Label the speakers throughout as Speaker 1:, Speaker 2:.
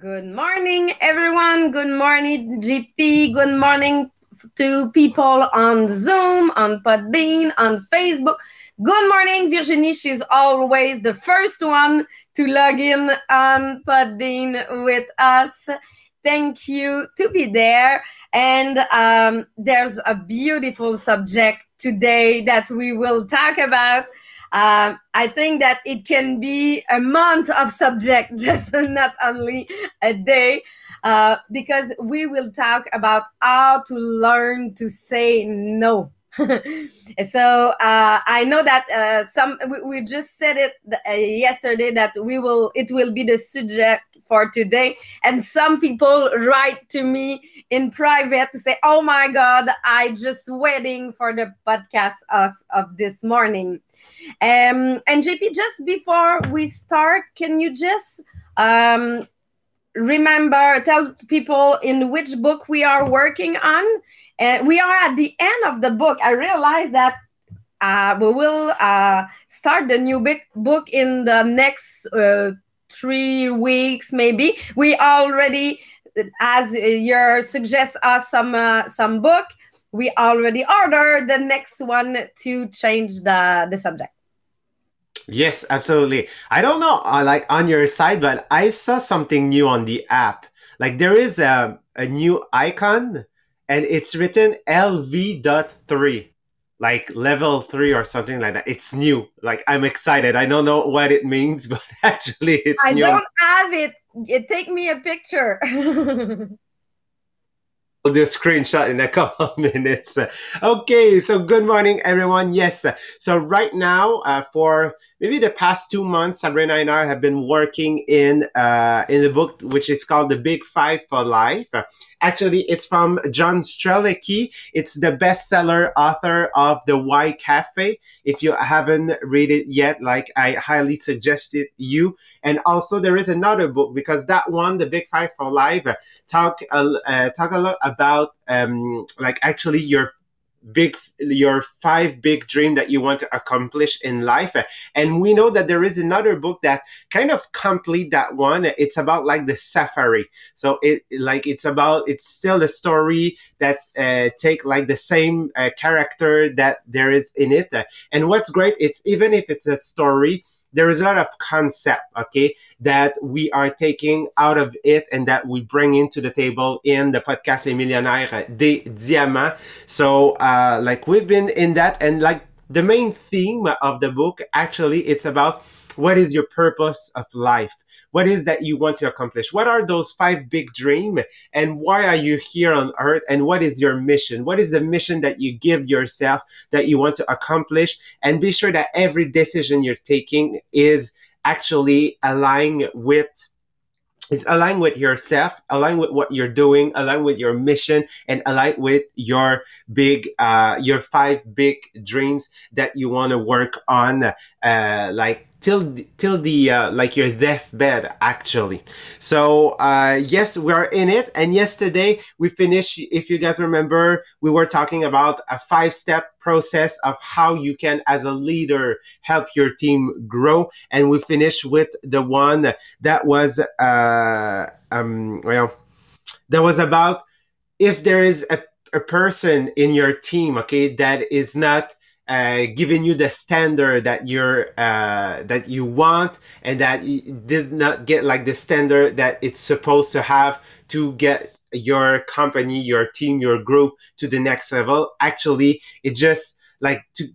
Speaker 1: Good morning, everyone. Good morning, GP. Good morning to people on Zoom, on Podbean, on Facebook. Good morning, Virginie. She's always the first one to log in on Podbean with us. Thank you to be there. And um, there's a beautiful subject today that we will talk about. Uh, I think that it can be a month of subject, just not only a day, uh, because we will talk about how to learn to say no. so uh, I know that uh, some we, we, just said it uh, yesterday that we will it will be the subject for today, and some people write to me in private to say, "Oh my God, I just waiting for the podcast of, of this morning." Um, and JP, just before we start, can you just um, remember, tell people in which book we are working on? Uh, we are at the end of the book. I realize that uh, we will uh, start the new book, in the next uh, three weeks, maybe. We already, as your suggest us some uh, some book, we already ordered the next one to change the the subject.
Speaker 2: Yes, absolutely. I don't know, uh, like on your side, but I saw something new on the app. Like there is a, a new icon and it's written LV.3, like level three or something like that. It's new. Like I'm excited. I don't know what it means, but actually it's
Speaker 1: I
Speaker 2: new.
Speaker 1: don't have it. Take me a picture.
Speaker 2: We'll do a screenshot in a couple of minutes. Okay, so good morning, everyone. Yes, so right now, uh, for maybe the past two months, Sabrina and I have been working in uh, in the book which is called The Big Five for Life. Actually, it's from John Strelecky. It's the bestseller author of The Why Cafe. If you haven't read it yet, like I highly suggest it you. And also, there is another book because that one, The Big Five for Life, talk uh, talk a lot about um, like actually your big your five big dream that you want to accomplish in life. And we know that there is another book that kind of complete that one. It's about like the safari. So it like it's about it's still the story that uh, take like the same uh, character that there is in it. And what's great it's even if it's a story there is a lot of concept, okay, that we are taking out of it and that we bring into the table in the podcast Les Millionnaires des Diamants. So, uh, like we've been in that and like the main theme of the book, actually, it's about what is your purpose of life? What is that you want to accomplish? What are those five big dreams? And why are you here on earth? And what is your mission? What is the mission that you give yourself that you want to accomplish? And be sure that every decision you're taking is actually aligned with is align with yourself, align with what you're doing, align with your mission, and align with your big, uh, your five big dreams that you want to work on, uh, like till till the uh, like your deathbed actually. So uh yes we're in it. And yesterday we finished if you guys remember we were talking about a five step process of how you can as a leader help your team grow. And we finished with the one that was uh um well that was about if there is a, a person in your team okay that is not uh, giving you the standard that you're uh, that you want and that did not get like the standard that it's supposed to have to get your company your team your group to the next level. Actually it just like to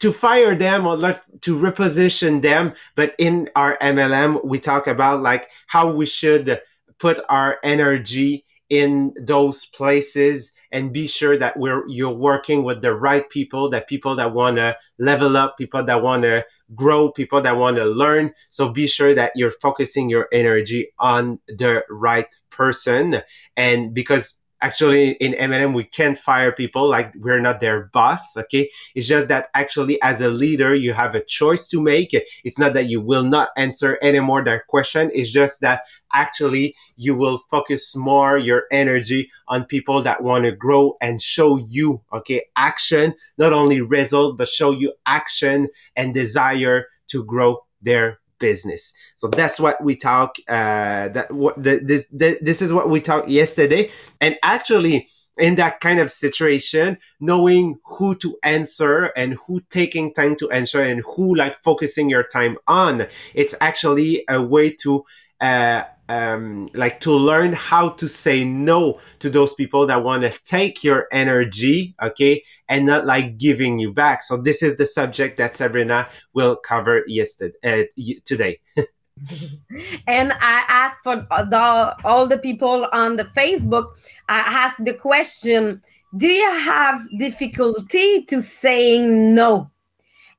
Speaker 2: to fire them or like to reposition them but in our mlm we talk about like how we should put our energy in those places and be sure that we're you're working with the right people that people that want to level up people that want to grow people that want to learn. So be sure that you're focusing your energy on the right person. And because actually in MLM we can't fire people like we're not their boss. Okay, it's just that actually as a leader you have a choice to make. It's not that you will not answer any more their question. It's just that actually you will focus more your energy on people that want to grow and show you okay action, not only result but show you action and desire to grow their business. So that's what we talk. Uh, that what the, this the, this is what we talked yesterday, and actually in that kind of situation, knowing who to answer and who taking time to answer and who like focusing your time on, it's actually a way to uh, um, like to learn how to say no to those people that want to take your energy, okay, and not like giving you back. So this is the subject that Sabrina will cover yesterday uh, today.
Speaker 1: and I asked for the, all the people on the Facebook. I asked the question: Do you have difficulty to saying no?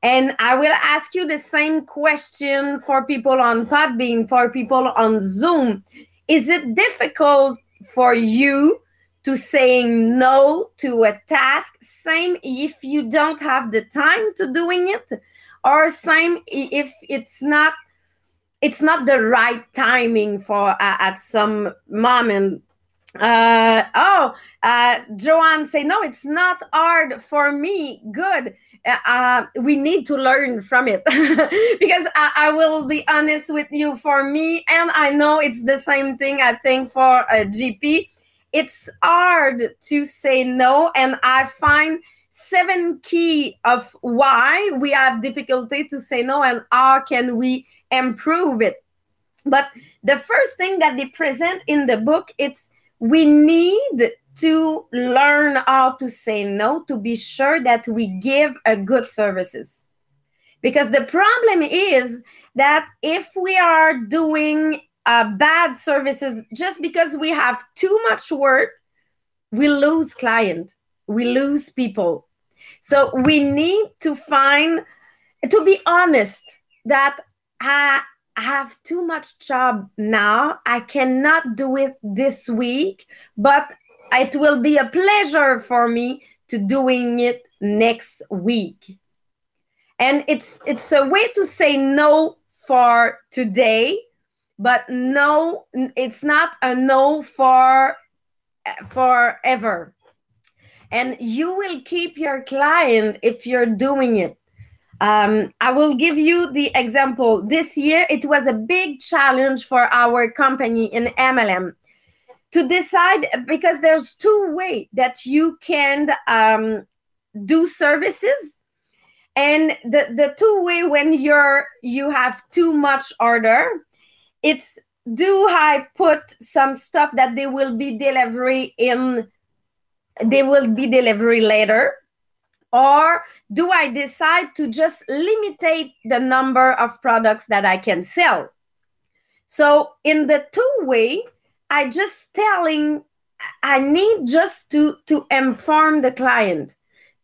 Speaker 1: And I will ask you the same question for people on Podbean, for people on Zoom. Is it difficult for you to saying no to a task? Same if you don't have the time to doing it, or same if it's not it's not the right timing for uh, at some moment uh oh uh joanne say no it's not hard for me good uh, we need to learn from it. Because I, I, will be honest with you for me and i know it's the same thing i think for a gp it's hard to say no and i find seven key of why we have difficulty to say no and how can we improve it. But the first thing that they present in the book it's we need to learn how to say no to be sure that we give a good services. Because the problem is that if we are doing uh, bad services just because we have too much work we lose client we lose people. So we need to find to be honest that I have too much job now. I cannot do it this week but it will be a pleasure for me to doing it next week. And it's it's a way to say no for today but no it's not a no for forever. And you will keep your client if you're doing it. Um, I will give you the example. This year, it was a big challenge for our company in MLM to decide because there's two way that you can um, do services. And the, the two way when you're you have too much order it's do i put some stuff that they will be delivery in they will be delivery later? Or do i decide to just limitate the number of products that i can sell? So in the two way I just telling I need just to to inform the client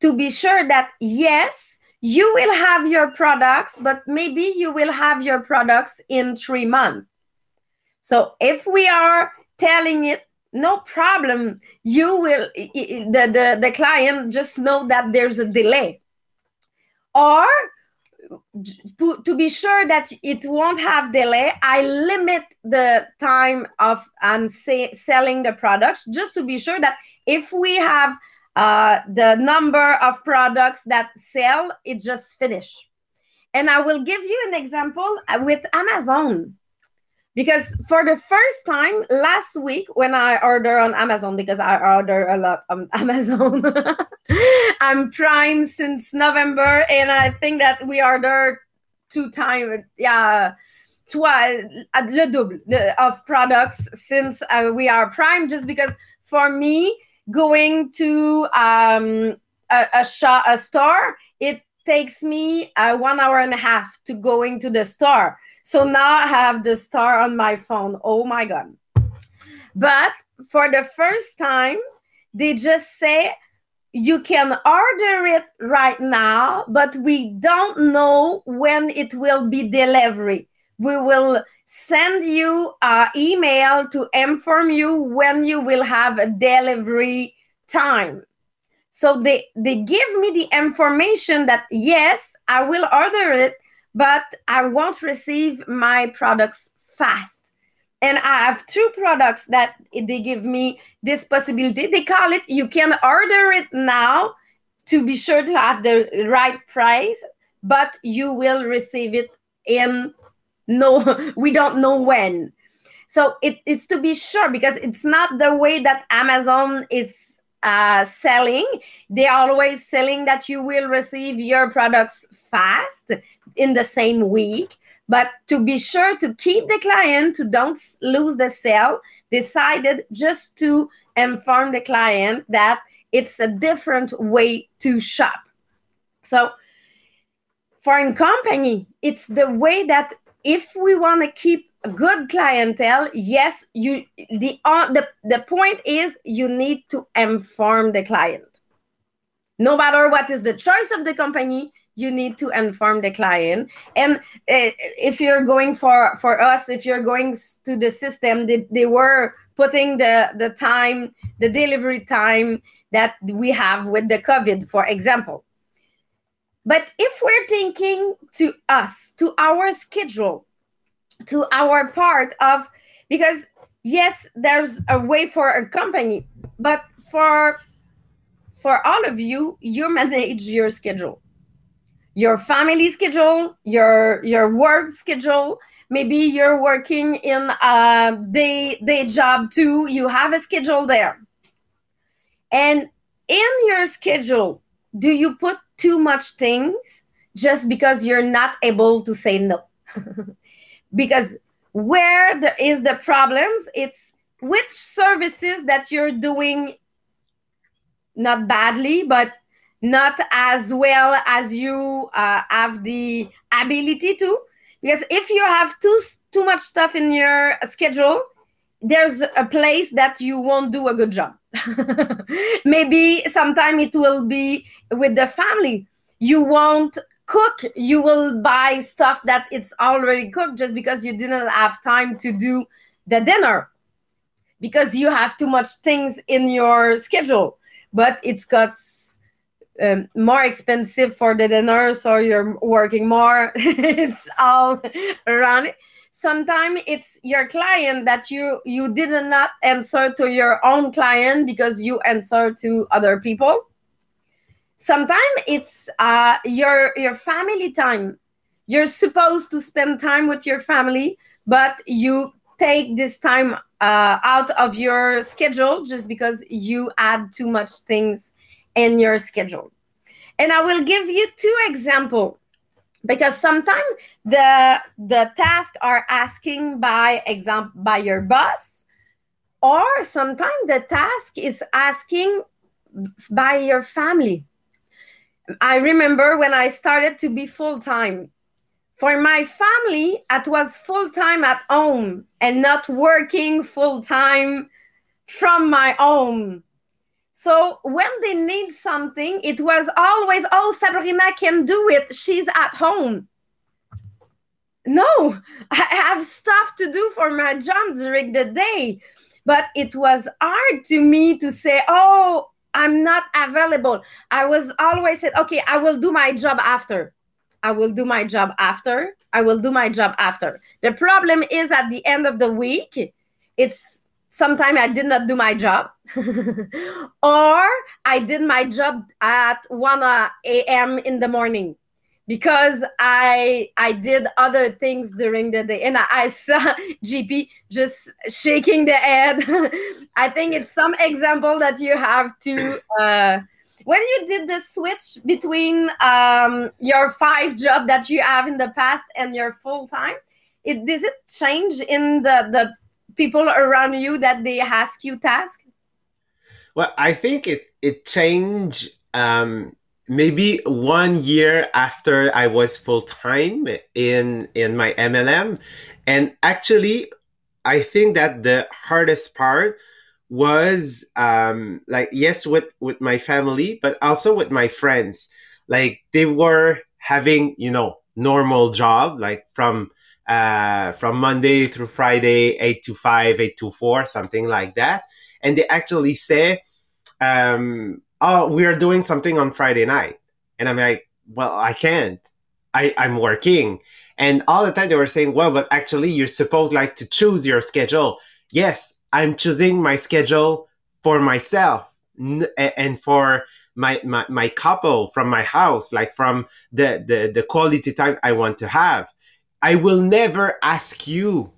Speaker 1: to be sure that yes, you will have your products, but maybe you will have your products in three months. So if we are telling it, no problem, you will the, the, the client just know that there's a delay. Or to be sure that it won't have delay i limit the time of and say, selling the products just to be sure that if we have uh, the number of products that sell it just finish. And i will give you an example with amazon because for the first time last week when i order on amazon because i order a lot on amazon i'm prime since november and i think that we order two times yeah twice le double of products since uh, we are prime just because for me going to um, a, a shop a store it takes me uh, one hour and a half to going to the store so now I have the star on my phone. Oh my God. But for the first time, they just say, you can order it right now, but we don't know when it will be delivery. We will send you an email to inform you when you will have a delivery time. So they, they give me the information that yes, I will order it, but I won't receive my products fast. And I have two products that they give me this possibility. They call it you can order it now to be sure to have the right price, but you will receive it in no, we don't know when so it, it's to be sure because it's not the way that amazon is uh, selling. They are always selling that you will receive your products fast in the same week. But to be sure to keep the client to don't lose the sale decided just to inform the client that it's a different way to shop. So for a company it's the way that if we want to keep good clientele yes you the uh, the the point is you need to inform the client. No matter what is the choice of the company you need to inform the client. And uh, if you're going for for us if you're going to the system they, they were putting the the time the delivery time that we have with the covid for example. But if we're thinking to us to our schedule to our part of because yes there's a way for a company but for for all of you you manage your schedule. Your family schedule your your work schedule. Maybe you're working in a day day job too. You have a schedule there. And in your schedule do you put too much things just because you're not able to say no because where there is the problems it's which services that you're doing not badly but not as well as you uh, have the ability to. Because if you have too too much stuff in your schedule there's a place that you won't do a good job. Maybe sometime it will be with the family. You won't cook you will buy stuff that it's already cooked just because you didn't have time to do the dinner because you have too much things in your schedule. But it's got um, more expensive for the dinners or you're working more. It's all around it. Sometimes it's your client that you you did not answer to your own client because you answer to other people sometimes it's uh, your your family time. You're supposed to spend time with your family but you take this time uh, out of your schedule just because you add too much things in your schedule. And i will give you two examples because sometimes the the tasks are asking by example by your boss or sometimes the task is asking by your family i remember when i started to be full-time for my family it was full-time at home and not working full-time from my home so when they need something, it was always, oh, Sabrina can do it. She's at home. No, I have stuff to do for my job during the day. But it was hard to me to say, oh, I'm not available. I was always said, okay, I will do my job after. I will do my job after. I will do my job after. The problem is at the end of the week, it's sometimes I did not do my job, or I did my job at 1 uh, a.m. in the morning because I I did other things during the day, and I, I saw GP just shaking the head. I think it's some example that you have to. Uh, when you did the switch between um, your five job that you have in the past and your full time, it does it change in the the people around you that they ask you task?
Speaker 2: Well, I think it it changed um, maybe one year after I was full time in in my MLM, and actually, I think that the hardest part was um, like yes with with my family, but also with my friends. Like they were having you know normal job like from uh, from Monday through Friday, 8 to 5, 8 to 4, something like that. And they actually say, um, oh, we are doing something on Friday night. And I'm like, well, I can't. I, I'm working. And all the time they were saying, well, but actually you're supposed like to choose your schedule. Yes, I'm choosing my schedule for myself and for my, my, my couple from my house, like from the, the, the quality time I want to have I will never ask you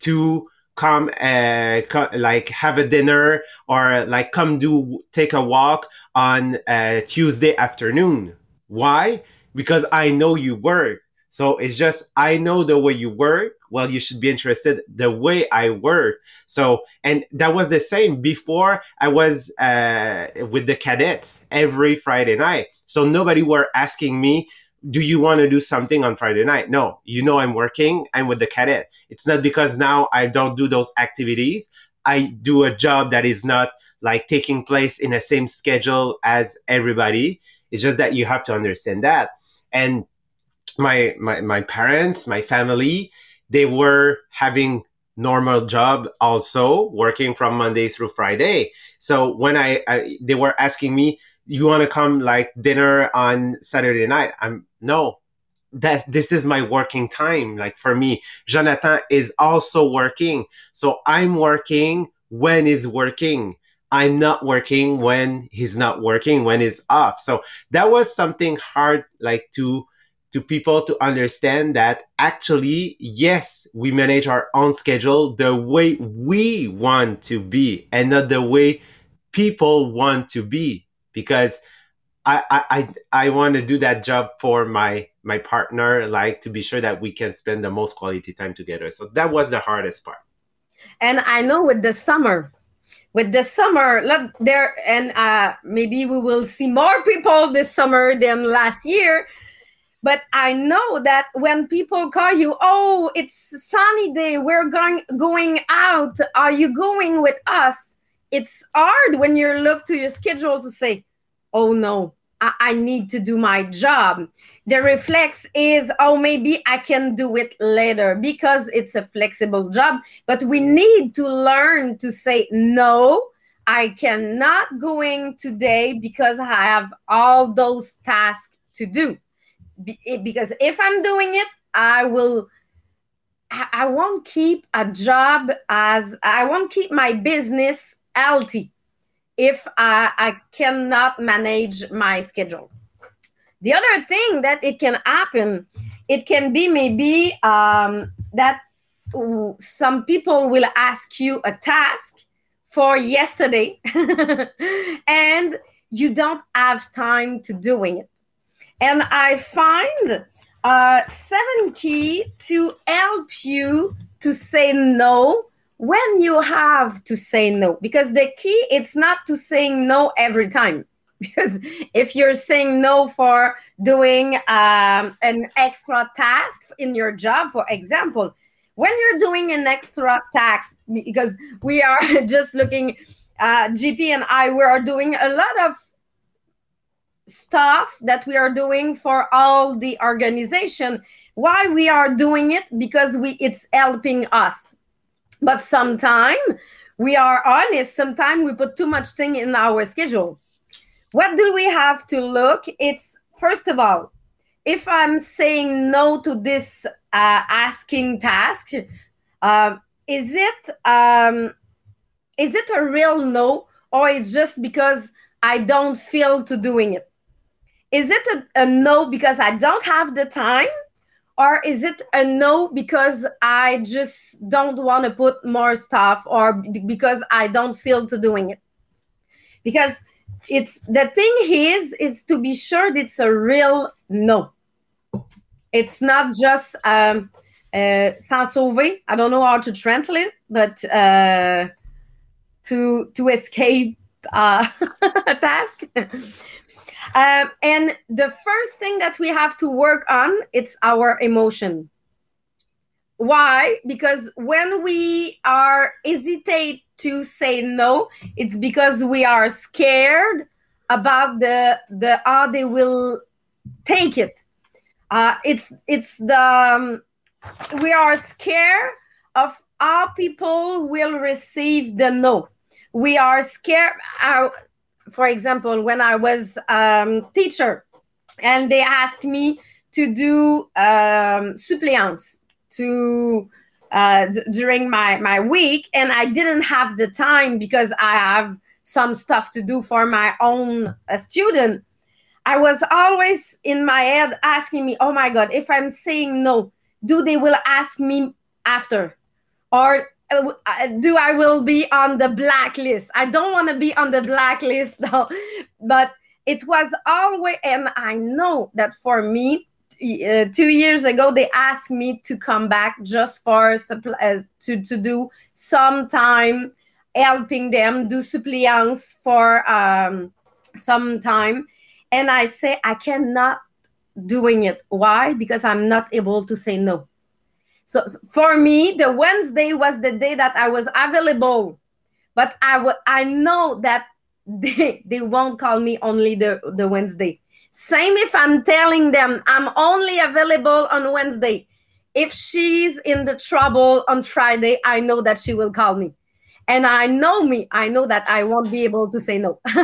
Speaker 2: to come uh, co- like have a dinner or like come do take a walk on uh, Tuesday afternoon. Why? Because I know you work. So it's just I know the way you work. Well, you should be interested the way I work. So and that was the same before I was uh, with the cadets every Friday night. So nobody were asking me do you want to do something on Friday night? No, you know I'm working. I'm with the cadet. It's not because now I don't do those activities. I do a job that is not like taking place in the same schedule as everybody. It's just that you have to understand that. And my my my parents, my family, they were having normal job also working from Monday through Friday. So when I, I they were asking me, you want to come like dinner on Saturday night? I'm no, that this is my working time. Like for me, Jonathan is also working. So I'm working when he's working. I'm not working when he's not working, when he's off. So that was something hard, like to to people to understand that actually, yes, we manage our own schedule the way we want to be and not the way people want to be. Because I, I, I want to do that job for my my partner, like to be sure that we can spend the most quality time together. So that was the hardest part.
Speaker 1: And I know with the summer, with the summer, look there, and uh, maybe we will see more people this summer than last year. But I know that when people call you, oh, it's sunny day, we're going going out. Are you going with us? It's hard when you look to your schedule to say, oh no, I, I need to do my job. The reflex is, oh, maybe I can do it later because it's a flexible job. But we need to learn to say, no, I cannot going today because I have all those tasks to do. Be- eh, because if I'm doing it, I will I won't keep a job as I won't keep my business if I, I cannot manage my schedule. The other thing that it can happen, it can be maybe um, that some people will ask you a task for yesterday and you don't have time to doing it. And I find uh, seven key to help you to say no when you have to say no because the key it's not to saying no every time. Because if you're saying no for doing um, an extra task in your job for example when you're doing an extra task because we are just looking uh, gp and i we are doing a lot of stuff that we are doing for all the organization. Why we are doing it? Because we it's helping us but sometimes we are honest, sometimes we put too much thing in our schedule. What do we have to look? It's first of all, if I'm saying no to this uh, asking task, uh, is it um, is it a real no, or it's just because I don't feel to doing it? Is it a, a no because I don't have the time, or is it a no because i just don't want to put more stuff or because i don't feel to doing it? Because it's the thing is is to be sure that it's a real no. It's not just um uh sans sauver. I don't know how to translate but uh to to escape uh, a task um, and the first thing that we have to work on it's our emotion. Why? Because when we are hesitate to say no, it's because we are scared about the the how they will take it. Uh, it's it's the um, we are scared of how people will receive the no. We are scared. Uh, for example, when I was um, teacher, and they asked me to do um, to uh, d- during my my week, and I didn't have the time because I have some stuff to do for my own uh, student. I was always in my head asking me, "Oh my God, if I'm saying no, do they will ask me after or do I will be on the blacklist? I don't want to be on the blacklist though, but it was always, and I know that for me, uh, two years ago they asked me to come back just for uh, to to do some time helping them do suppliance for um, some time, and I say I cannot doing it. Why? Because I'm not able to say no. So for me, the Wednesday was the day that I was available, but I w- I know that they they won't call me only the the Wednesday. Same if I'm telling them I'm only available on Wednesday. If she's in the trouble on Friday, I know that she will call me. And I know me, I know that I won't be able to say no.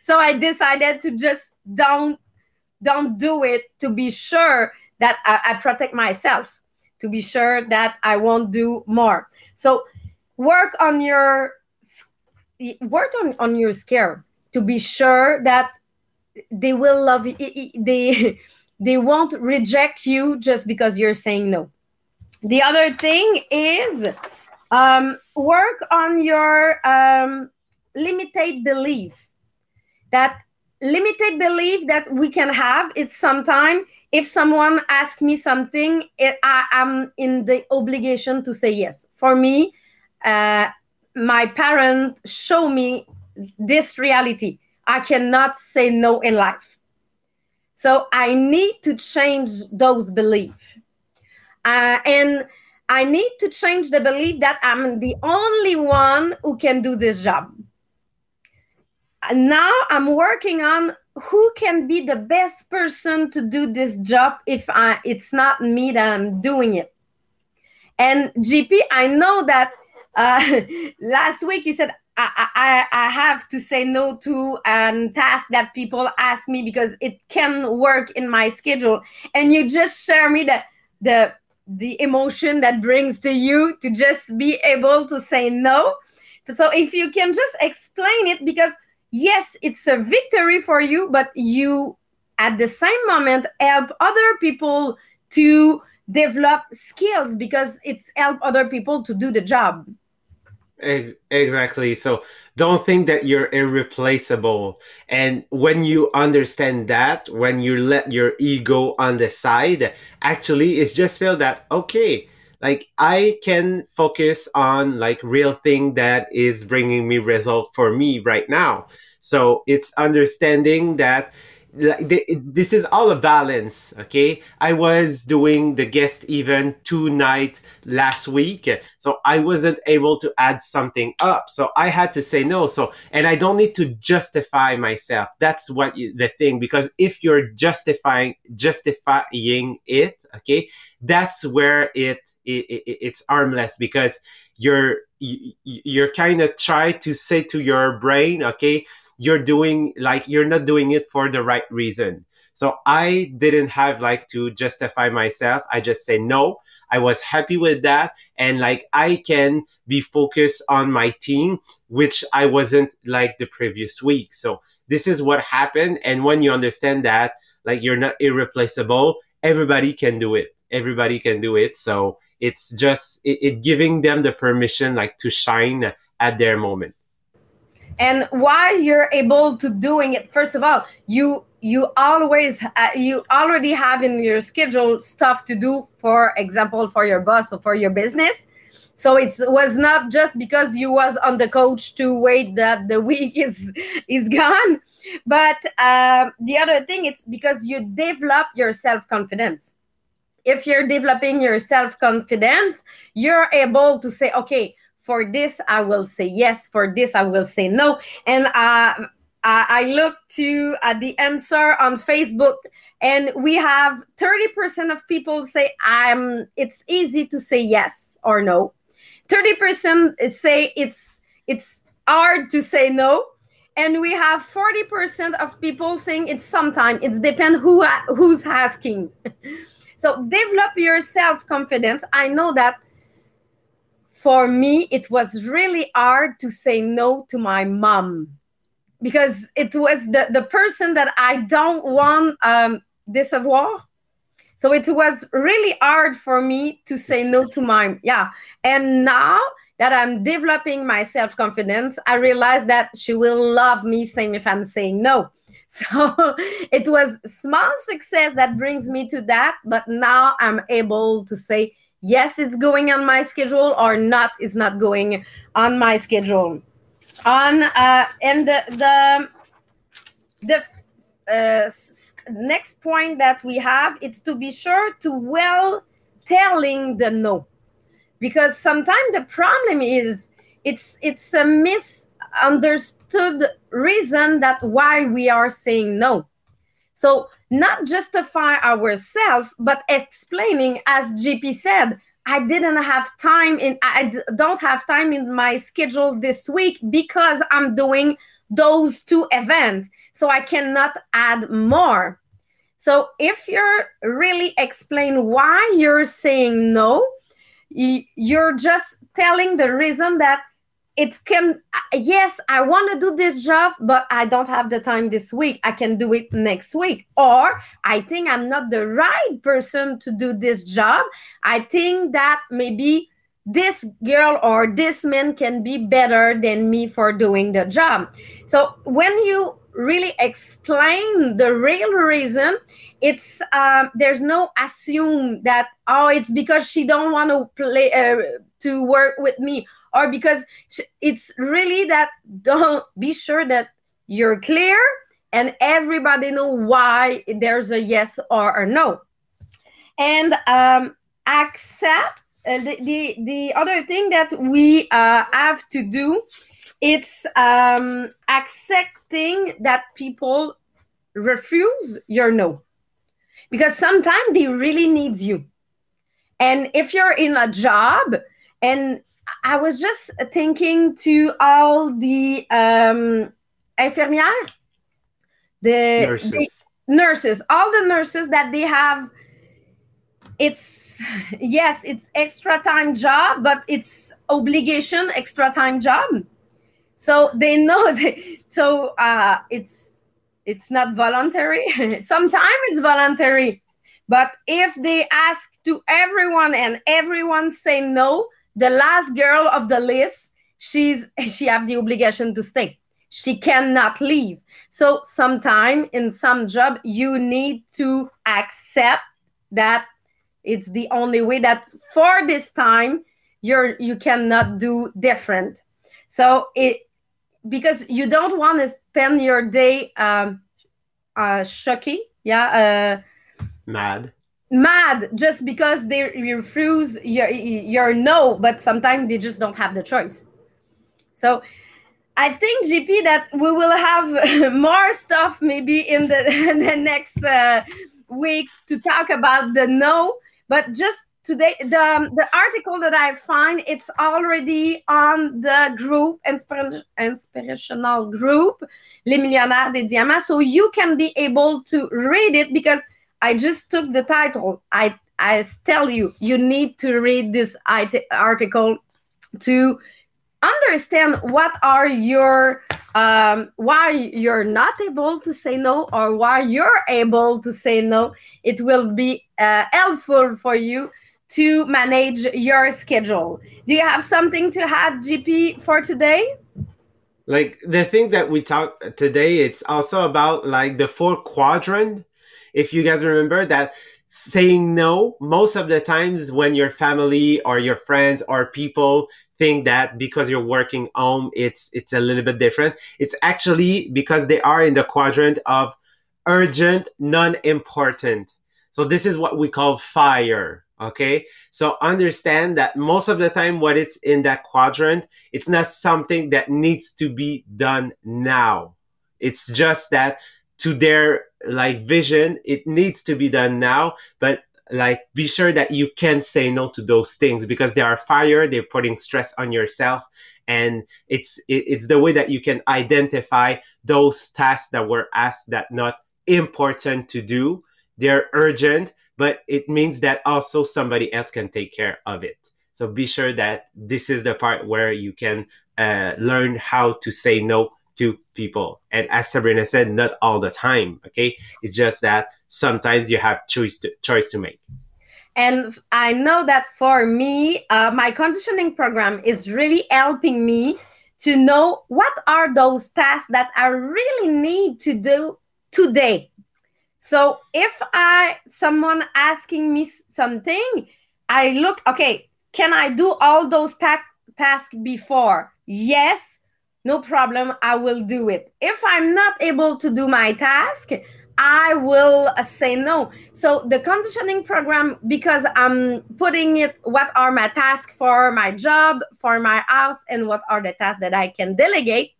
Speaker 1: so I decided to just don't don't do it to be sure that I, I protect myself to be sure that I won't do more. So work on your work on, on your scare to be sure that they will love you they they won't reject you just because you're saying no the other thing is um, work on your um, limited belief that limited belief that we can have it's sometimes if someone asks me something it, I, am in the obligation to say yes. For me uh, my parents show me this reality. I cannot say no in life. So i need to change those beliefs uh, and i need to change the belief that i'm the only one who can do this job now i'm working on who can be the best person to do this job if I, it's not me that i'm doing it. And gp i know that uh, last week you said I, I, I have to say no to um, tasks that people ask me because it can work in my schedule. And you just share me the the the emotion that brings to you to just be able to say no. So if you can just explain it because yes, it's a victory for you, but you at the same moment help other people to develop skills because it's help other people to do the job.
Speaker 2: Exactly. So don't think that you're irreplaceable. And when you understand that, when you let your ego on the side, actually, it's just feel that, okay, like I can focus on like real thing that is bringing me result for me right now. So it's understanding that like this is all a balance okay? I was doing the guest event two night last week so i wasn't able to add something up. So i had to say no. So and i don't need to justify myself. That's what you, the thing because if you're justifying justifying it okay that's where it it, it, it's armless because you're you, you're kind of try to say to your brain okay you're doing like you're not doing it for the right reason. So i didn't have like to justify myself. I just say no. I was happy with that. And like i can be focused on my team which i wasn't like the previous week. So this is what happened. And when you understand that like you're not irreplaceable everybody can do it everybody can do it. So it's just it, it giving them the permission like to shine at their moment.
Speaker 1: And why you're able to doing it first of all you you always uh, you already have in your schedule stuff to do for example for your boss or for your business. So it was not just because you was on the coach to wait that the week is is gone but uh, the other thing it's because you develop your self-confidence if you're developing your self confidence, you're able to say, okay, for this, I will say yes. For this, I will say no. And uh, I look to uh, the answer on Facebook, and we have 30% of people say, I'm, it's easy to say yes or no. 30% say it's, it's hard to say no and we have 40% of people saying it's sometime it's depend who who's asking So develop your self confidence. I know that for me, it was really hard to say no to my mom because it was the, the person that I don't want um, décevoir. So it was really hard for me to say no to my mom. yeah. And now that I'm developing my self confidence, I realize that she will love me same if I'm saying no. So it was small success that brings me to that, but now I'm able to say yes, it's going on my schedule or not, it's not going on my schedule. On uh, and the the the uh, next point that we have it's to be sure to well telling the no because sometimes the problem is it's it's a misunderstood reason that why we are saying no. So not justify ourselves but explaining as gp said i didn't have time in i don't have time in my schedule this week because i'm doing those two events so i cannot add more. So if you're really explain why you're saying no you're just telling the reason that it can yes i want to do this job but i don't have the time this week. I can do it next week. Or i think i'm not the right person to do this job. I think that maybe this girl or this man can be better than me for doing the job. So when you really explain the real reason it's um, there's no assume that oh it's because she don't want to play uh, to work with me or because it's really that don't be sure that you're clear and everybody know why there's a yes or a no. And um, accept uh, the, the the other thing that we uh, have to do it's um, accepting that people refuse your no. Because sometimes they really needs you. And if you're in a job and i was just thinking to all the um infirmières the nurses. the nurses all the nurses that they have it's yes it's extra time job but it's obligation extra time job so they know so uh it's it's not voluntary sometimes it's voluntary but if they ask to everyone and everyone say no the last girl of the list she's she have the obligation to stay. She cannot leave. So sometime in some job you need to accept that it's the only way that for this time you're you cannot do different. So it because you don't want to spend your day um, uh, shocky, yeah,
Speaker 2: uh, mad,
Speaker 1: mad, just because they refuse your your no, but sometimes they just don't have the choice. So I think GP that we will have more stuff maybe in the, the next uh, week to talk about the no, but just today the the article that I find it's already on the group inspirational group Les Millionnaires des Diamants so you can be able to read it because I just took the title I I tell you you need to read this article to understand what are your um, why you're not able to say no or why you're able to say no it will be uh, helpful for you to manage your schedule. Do you have something to add, GP, for today?
Speaker 2: Like the thing that we talked today, it's also about like the four quadrant. If you guys remember that saying no, most of the times when your family or your friends or people think that because you're working home, it's it's a little bit different. It's actually because they are in the quadrant of urgent, non-important. So this is what we call fire Okay. So understand that most of the time, what it's in that quadrant, it's not something that needs to be done now. It's just that to their like vision, it needs to be done now, but like be sure that you can say no to those things because they are fire they're putting stress on yourself and it's it, it's the way that you can identify those tasks that were asked that not important to do they're urgent but it means that also somebody else can take care of it. So be sure that this is the part where you can uh, learn how to say no to people. And as Sabrina said, not all the time. Okay, it's just that sometimes you have choice to choice to make.
Speaker 1: And I know that for me, uh, my conditioning program is really helping me to know what are those tasks that I really need to do today. So if I someone asking me something, I look, okay, can I do all those ta- tasks before? Yes, no problem, I will do it. If I'm not able to do my task, I will uh, say no. So the conditioning program, because I'm putting it, what are my tasks for my job, for my house, and what are the tasks that I can delegate,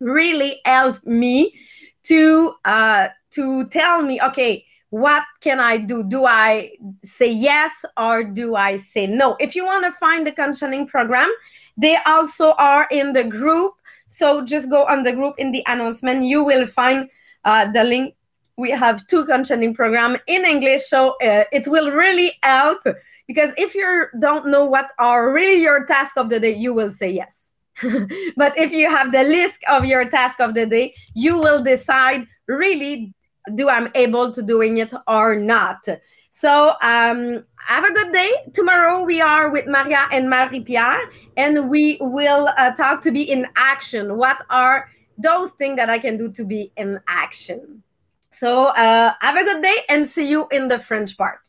Speaker 1: really helped me to uh, to tell me, okay, what can I do? Do I say yes or do I say no? If you want to find the conditioning program, they also are in the group. So just go on the group in the announcement. You will find uh, the link we have two conditioning program in English, so uh, it will really help because if you don't know what are really your task of the day, you will say yes. but if you have the list of your task of the day, you will decide really do I'm able to doing it or not. So um, have a good day. Tomorrow we are with Maria and Marie-Pier, and we will uh, talk to be in action. What are those things that I can do to be in action? So uh, have a good day and see you in the French part.